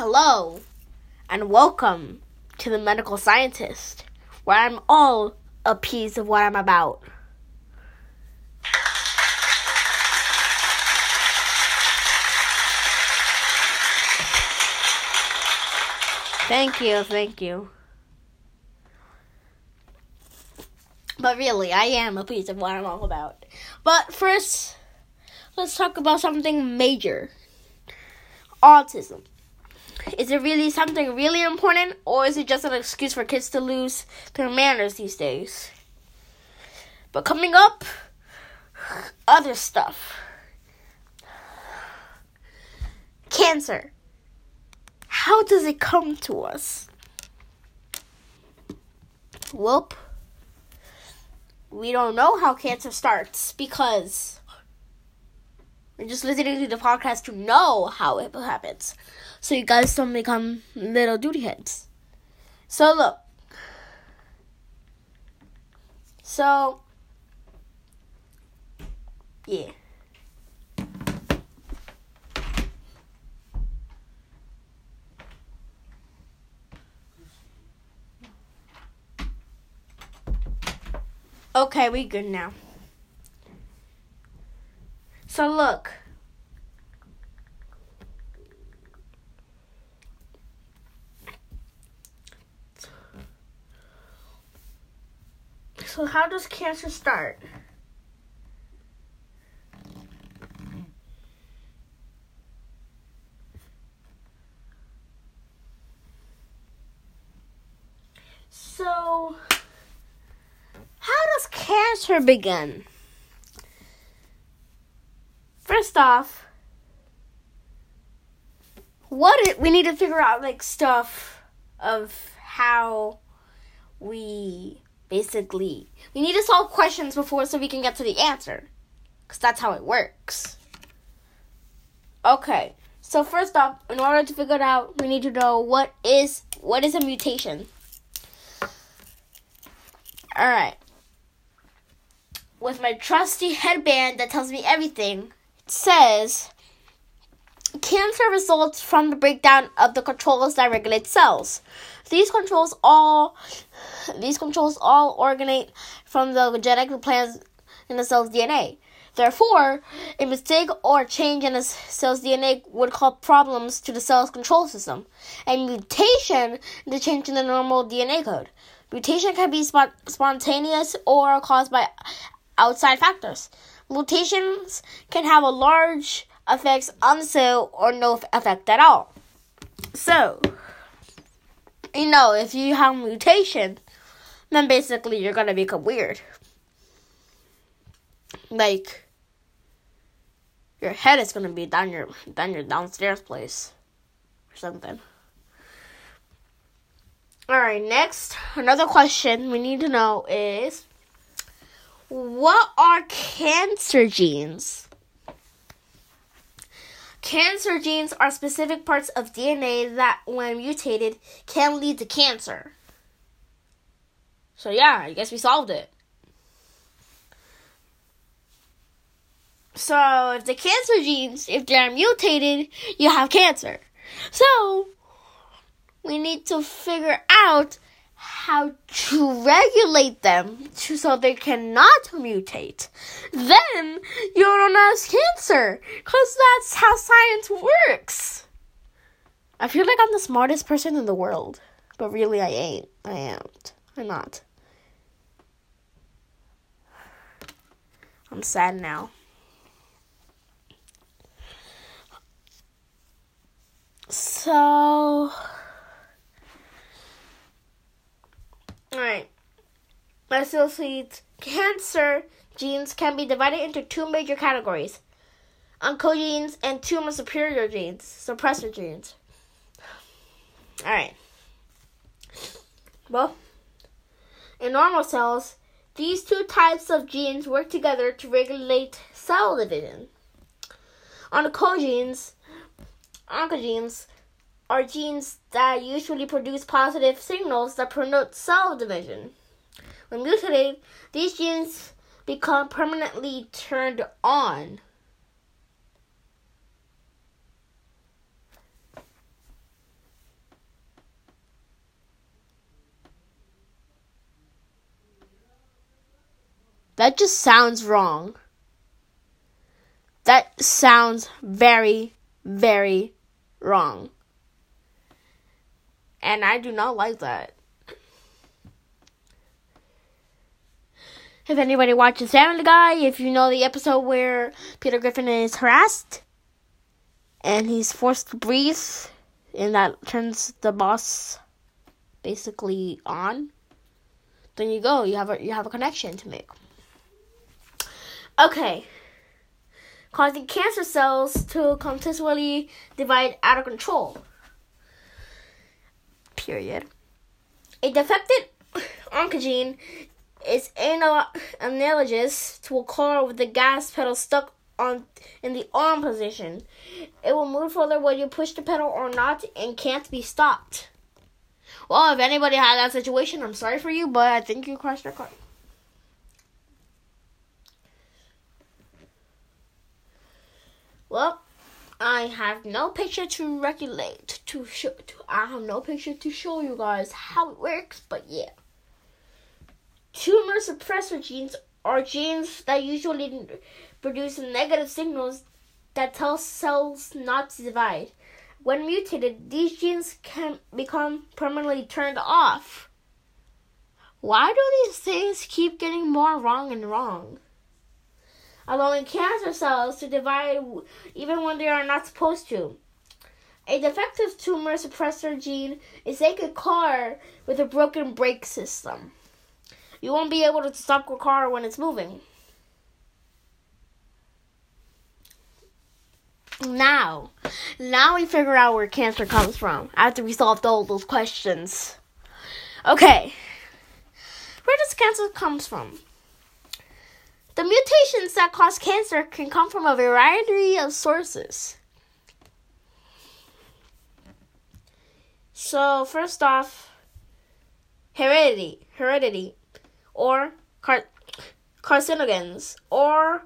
Hello, and welcome to the Medical Scientist, where I'm all a piece of what I'm about. Thank you, thank you. But really, I am a piece of what I'm all about. But first, let's talk about something major autism. Is it really something really important, or is it just an excuse for kids to lose their manners these days? But coming up, other stuff. Cancer. How does it come to us? Whoop. We don't know how cancer starts because we're just listening to the podcast to know how it happens. So you guys don't become little duty heads. So look. So yeah. Okay, we good now. So look. So how does cancer start? So how does cancer begin? First off, what it, we need to figure out like stuff of how we basically we need to solve questions before so we can get to the answer. Because that's how it works. Okay so first off in order to figure it out we need to know what is what is a mutation. All right with my trusty headband that tells me everything it says Cancer results from the breakdown of the controls that regulate cells. These controls all these controls all originate from the genetic plans in the cell's DNA. Therefore, a mistake or change in a cell's DNA would cause problems to the cell's control system. A mutation is a change in the normal DNA code. Mutation can be spont- spontaneous or caused by outside factors. Mutations can have a large effects on the cell or no effect at all. So, you know, if you have mutation, then basically you're gonna become weird. Like your head is gonna be down your down your downstairs place or something. Alright, next, another question we need to know is what are cancer genes? Cancer genes are specific parts of DNA that, when mutated, can lead to cancer. So, yeah, I guess we solved it. So, if the cancer genes, if they're mutated, you have cancer. So, we need to figure out how to regulate them to, so they cannot mutate. Then you don't have cancer, because that's how science works. I feel like I'm the smartest person in the world, but really I ain't. I am. I'm not. I'm sad now. So. Alright. Associates cancer genes can be divided into two major categories oncogenes and tumor superior genes, suppressor genes. Alright. Well, in normal cells, these two types of genes work together to regulate cell division. Oncogenes, oncogenes are genes that usually produce positive signals that promote cell division. When mutated, these genes become permanently turned on. That just sounds wrong. That sounds very, very wrong. And I do not like that. If anybody watches Family Guy, if you know the episode where Peter Griffin is harassed and he's forced to breathe, and that turns the boss basically on, then you go. You have a you have a connection to make. Okay. Causing cancer cells to continually divide out of control. Period. A defective oncogene is analogous to a car with the gas pedal stuck on in the on position. It will move further whether you push the pedal or not and can't be stopped. Well, if anybody had that situation, I'm sorry for you, but I think you crashed your car. Well, I have no picture to regulate to show. To, I have no picture to show you guys how it works, but yeah. Tumor suppressor genes are genes that usually produce negative signals that tell cells not to divide. When mutated, these genes can become permanently turned off. Why do these things keep getting more wrong and wrong? Allowing cancer cells to divide even when they are not supposed to. A defective tumor suppressor gene is like a car with a broken brake system. You won't be able to stop your car when it's moving. Now, now we figure out where cancer comes from after we solved all those questions. Okay, where does cancer comes from? The mutations that cause cancer can come from a variety of sources. So, first off, heredity, heredity or car- carcinogens or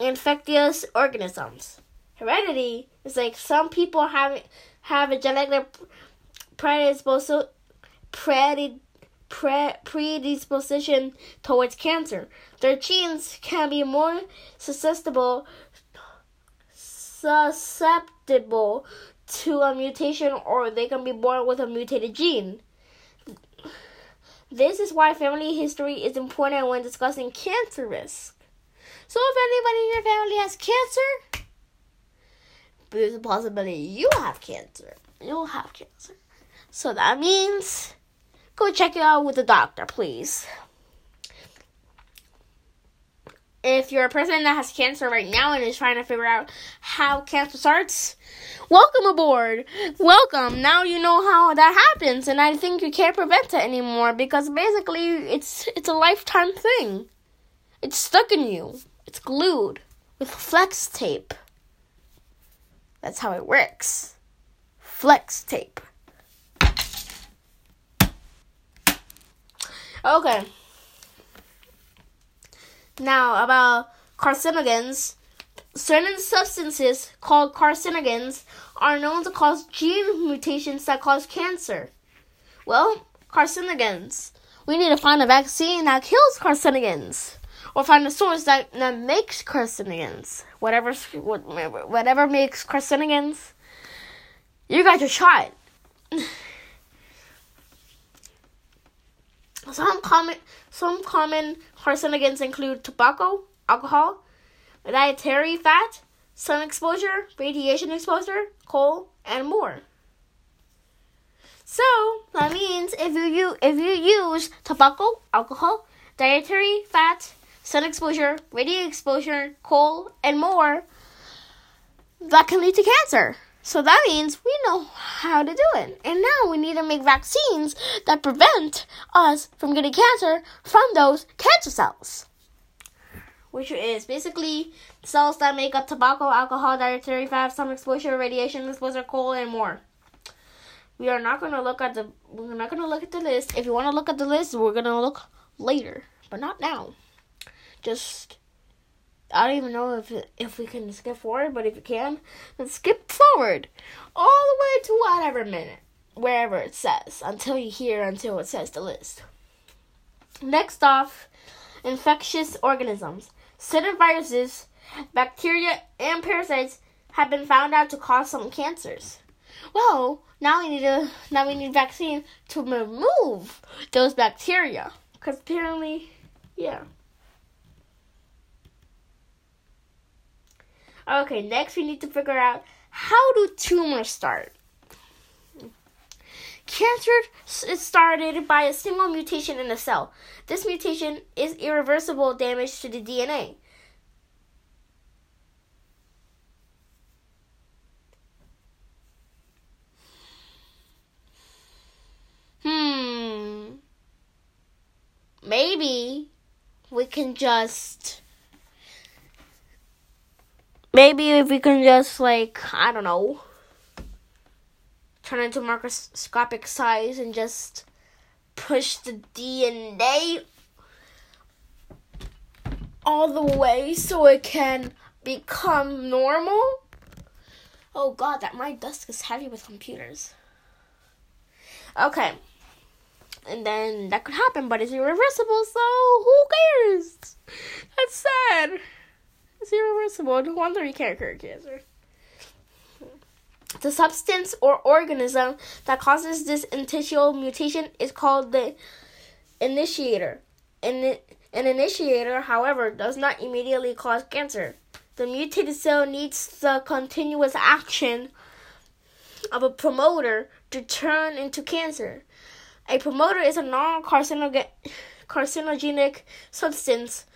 infectious organisms. Heredity is like some people have have a genetic predisposition predisposition towards cancer. Their genes can be more susceptible susceptible to a mutation or they can be born with a mutated gene. This is why family history is important when discussing cancer risk. So if anybody in your family has cancer, there's a possibility you have cancer. You'll have cancer. So that means go check it out with the doctor, please. If you're a person that has cancer right now and is trying to figure out how cancer starts, welcome aboard. Welcome. Now you know how that happens and I think you can't prevent it anymore because basically it's it's a lifetime thing. It's stuck in you. It's glued with flex tape. That's how it works. Flex tape. Okay. Now, about carcinogens. Certain substances called carcinogens are known to cause gene mutations that cause cancer. Well, carcinogens. We need to find a vaccine that kills carcinogens. Or find a source that, that makes carcinogens. Whatever, whatever makes carcinogens, you got your shot. Some common some common carcinogens include tobacco, alcohol, dietary fat, sun exposure, radiation exposure, coal, and more. So that means if you if you use tobacco, alcohol, dietary fat, sun exposure, radiation exposure, coal, and more, that can lead to cancer. So that means we know how to do it. And now we need to make vaccines that prevent us from getting cancer from those cancer cells. Which is basically cells that make up tobacco, alcohol, dietary fat, sun exposure, radiation exposure, coal, and more. We are not to look at the we're not going to look at the list. If you want to look at the list, we're going to look later, but not now. Just I don't even know if if we can skip forward, but if you can, then skip forward all the way to whatever minute, wherever it says, until you hear until it says the list. Next off infectious organisms. Certain viruses, bacteria, and parasites have been found out to cause some cancers. Well, now we need a now we need vaccine to remove those bacteria because apparently, yeah. Okay, next we need to figure out how do tumors start. Cancer is started by a single mutation in a cell. This mutation is irreversible damage to the DNA. Hmm. Maybe we can just. Maybe if we can just, like, I don't know turn into microscopic size and just push the DNA all the way so it can become normal. Oh god, that my desk is heavy with computers. Okay. And then that could happen, but it's irreversible, so who cares? That's sad. It's irreversible. No wonder you can't cure cancer. The substance or organism that causes this initial mutation is called the initiator. An, an initiator, however, does not immediately cause cancer. The mutated cell needs the continuous action of a promoter to turn into cancer. A promoter is a non carcinogenic substance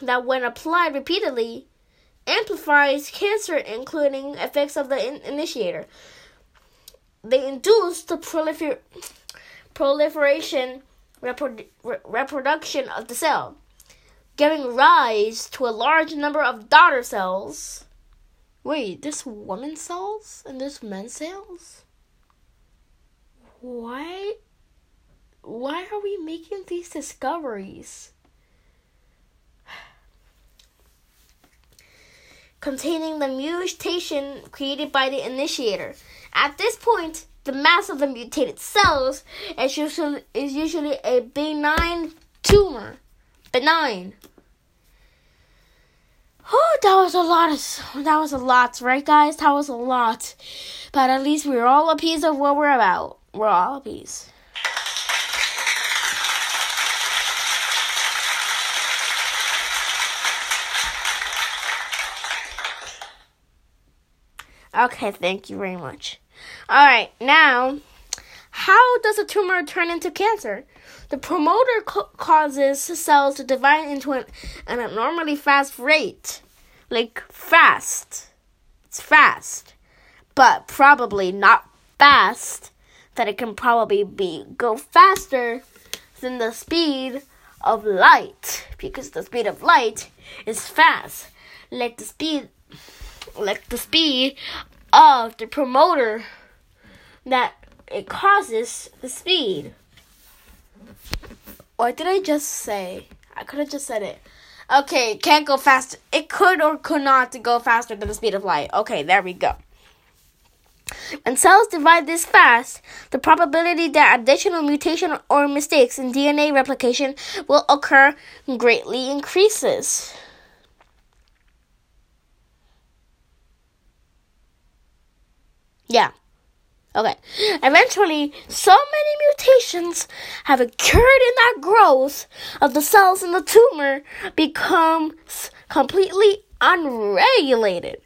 that, when applied repeatedly, amplifies cancer, including effects of the in- initiator. They induce the prolifer- proliferation, repro- re- reproduction of the cell, giving rise to a large number of daughter cells. Wait, there's woman cells and there's men cells? Why? Why are we making these discoveries? Containing the mutation created by the initiator. At this point, the mass of the mutated cells is usually, is usually a benign tumor. Benign. Oh, that was a lot of that was a lot, right guys? That was a lot. But at least we're all a piece of what we're about. We're all a piece. Okay, thank you very much. All right, now, how does a tumor turn into cancer? The promoter co- causes cells to divide into an, an abnormally fast rate. Like, fast. It's fast. But probably not fast that it can probably be go faster than the speed of light because the speed of light is fast like the speed like the speed of the promoter that it causes the speed. What did I just say? I could have just said it. Okay, can't go faster. It could or could not go faster than the speed of light. Okay, there we go. When cells divide this fast, the probability that additional mutation or mistakes in DNA replication will occur greatly increases. Yeah. Okay. Eventually, so many mutations have occurred in that growth of the cells in the tumor becomes completely unregulated.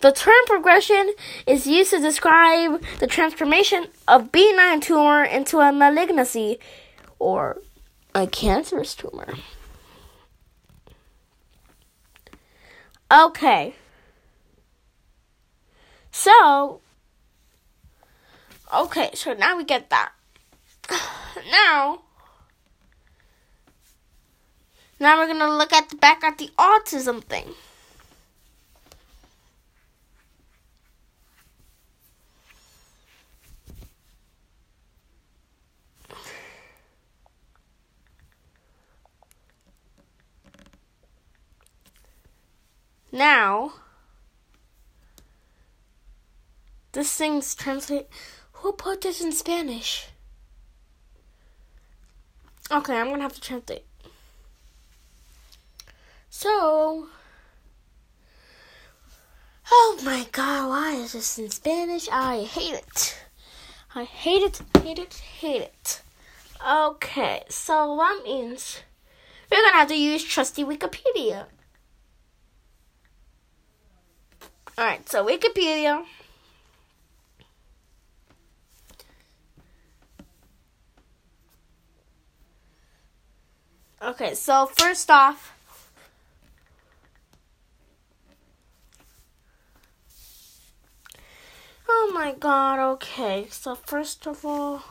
The term progression is used to describe the transformation of benign tumor into a malignancy or a cancerous tumor. Okay. So, Okay, so now we get that. Now, now we're gonna look at the back at the autism thing. Now, this thing's translate who put this in Spanish? Okay, I'm gonna have to translate. So, oh my god, why is this in Spanish? I hate it. I hate it, hate it, hate it. Okay, so that means we're gonna have to use trusty Wikipedia. Alright, so Wikipedia. Okay, so first off, Oh my god, okay. So, first of all,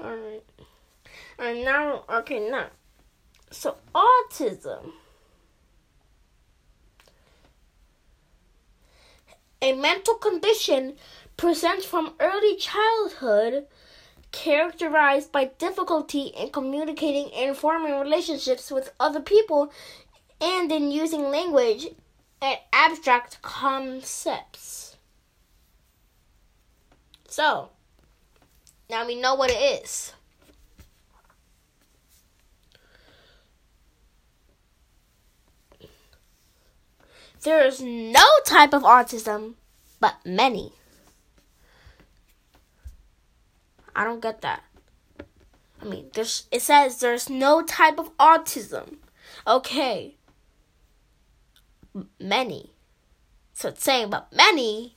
Alright. And now, okay, now. So, autism. A mental condition presents from early childhood characterized by difficulty in communicating and forming relationships with other people and in using language and abstract concepts. So, now we know what it is. There is no type of autism, but many. I don't get that. I mean, there's it says there's no type of autism. Okay. Many. So it's saying about many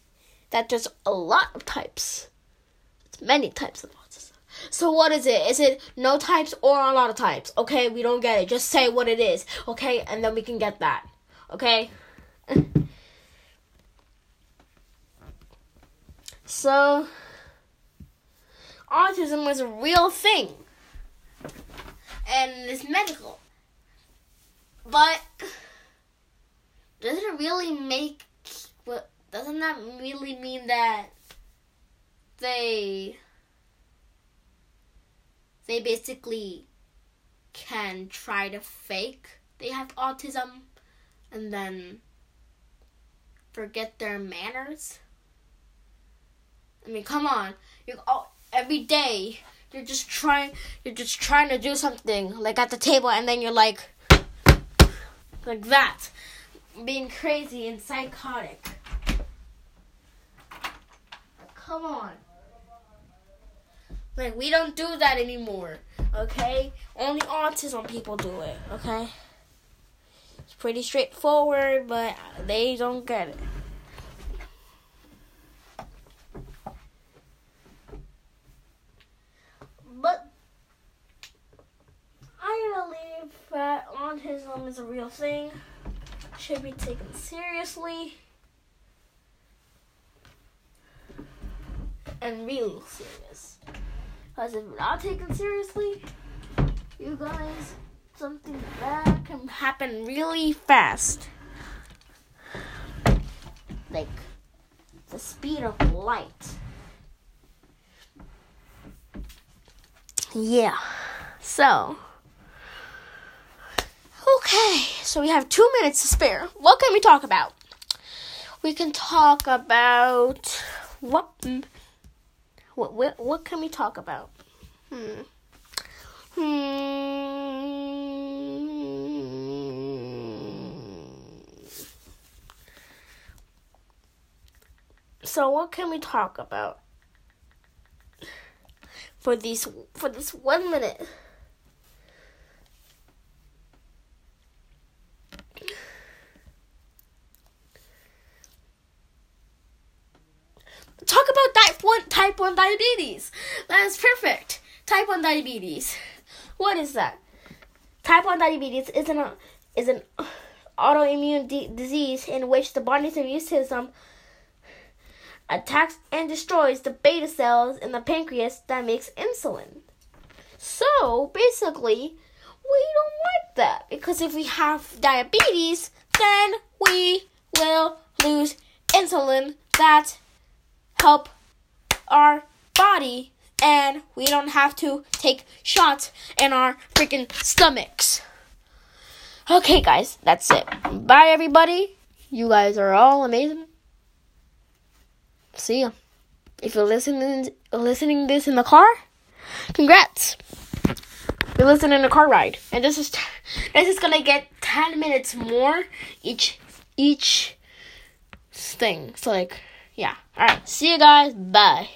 that there's a lot of types. It's many types of autism. So what is it? Is it no types or a lot of types? Okay, we don't get it. Just say what it is. Okay, and then we can get that. Okay? so autism is a real thing and it's medical. But does it really make what doesn't that really mean that they they basically can try to fake they have autism and then forget their manners? I mean, come on. You all every day you're just trying you're just trying to do something like at the table and then you're like like that. Being crazy and psychotic. Come on. Like we don't do that anymore okay? Only autism people do it okay pretty straightforward but they don't get it. But I believe that autism is a real thing, should be taken seriously, and real serious. Because if not taken seriously, you guys, something bad can happen really fast. Like the speed of light. Yeah. So. Okay, so we have two minutes to spare. What can we talk about? We can talk about what what what, what can we talk about? Hmm. Hmm. So what can we talk about for these for this one minute? talk about type 1 type 1 diabetes. That is perfect. Type 1 diabetes. What is that? Type 1 diabetes is an is an autoimmune di- disease in which the body's immune system attacks and destroys the beta cells in the pancreas that makes insulin. So, basically, we don't like that because if we have diabetes, then we will lose insulin that help our body and we don't have to take shots in our freaking stomachs. Okay, guys, that's it. Bye, everybody. You guys are all amazing. See ya. If you're listening listening this in the car, congrats. You're listening in a car ride, and this is this is gonna get ten minutes more each each thing. So like, yeah. All right. See you guys. Bye.